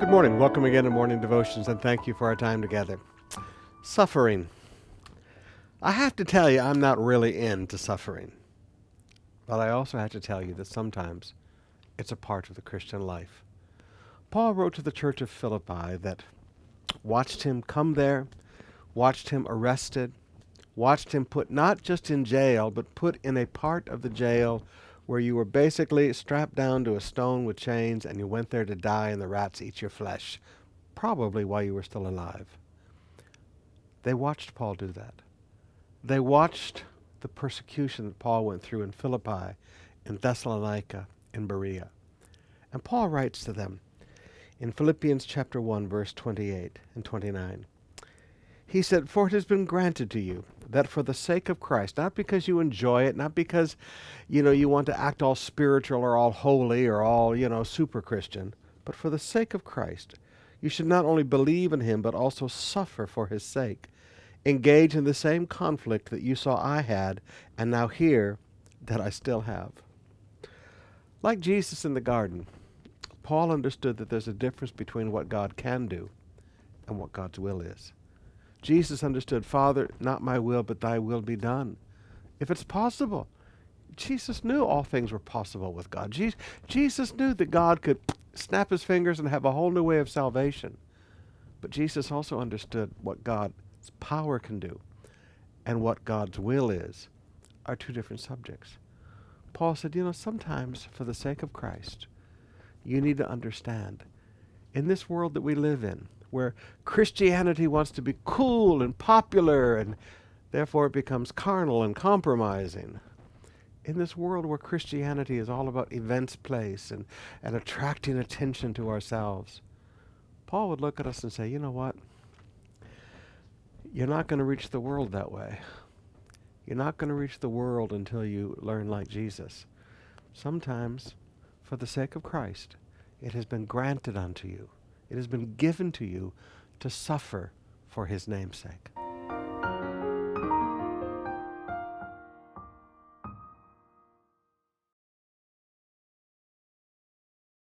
Good morning. Welcome again to Morning Devotions, and thank you for our time together. Suffering. I have to tell you, I'm not really into suffering. But I also have to tell you that sometimes it's a part of the Christian life. Paul wrote to the church of Philippi that watched him come there, watched him arrested, watched him put not just in jail, but put in a part of the jail where you were basically strapped down to a stone with chains and you went there to die and the rats eat your flesh, probably while you were still alive. They watched Paul do that. They watched the persecution that Paul went through in Philippi, in Thessalonica, in Berea. And Paul writes to them in Philippians chapter 1 verse 28 and 29. He said, For it has been granted to you that for the sake of Christ, not because you enjoy it, not because, you know, you want to act all spiritual or all holy or all, you know, super Christian, but for the sake of Christ, you should not only believe in him, but also suffer for his sake. Engage in the same conflict that you saw I had, and now hear that I still have. Like Jesus in the garden, Paul understood that there's a difference between what God can do and what God's will is. Jesus understood, Father, not my will, but thy will be done. If it's possible, Jesus knew all things were possible with God. Je- Jesus knew that God could snap his fingers and have a whole new way of salvation. But Jesus also understood what God's power can do and what God's will is are two different subjects. Paul said, you know, sometimes for the sake of Christ, you need to understand in this world that we live in, where Christianity wants to be cool and popular and therefore it becomes carnal and compromising. In this world where Christianity is all about events place and, and attracting attention to ourselves, Paul would look at us and say, you know what? You're not going to reach the world that way. You're not going to reach the world until you learn like Jesus. Sometimes, for the sake of Christ, it has been granted unto you it has been given to you to suffer for his name's sake.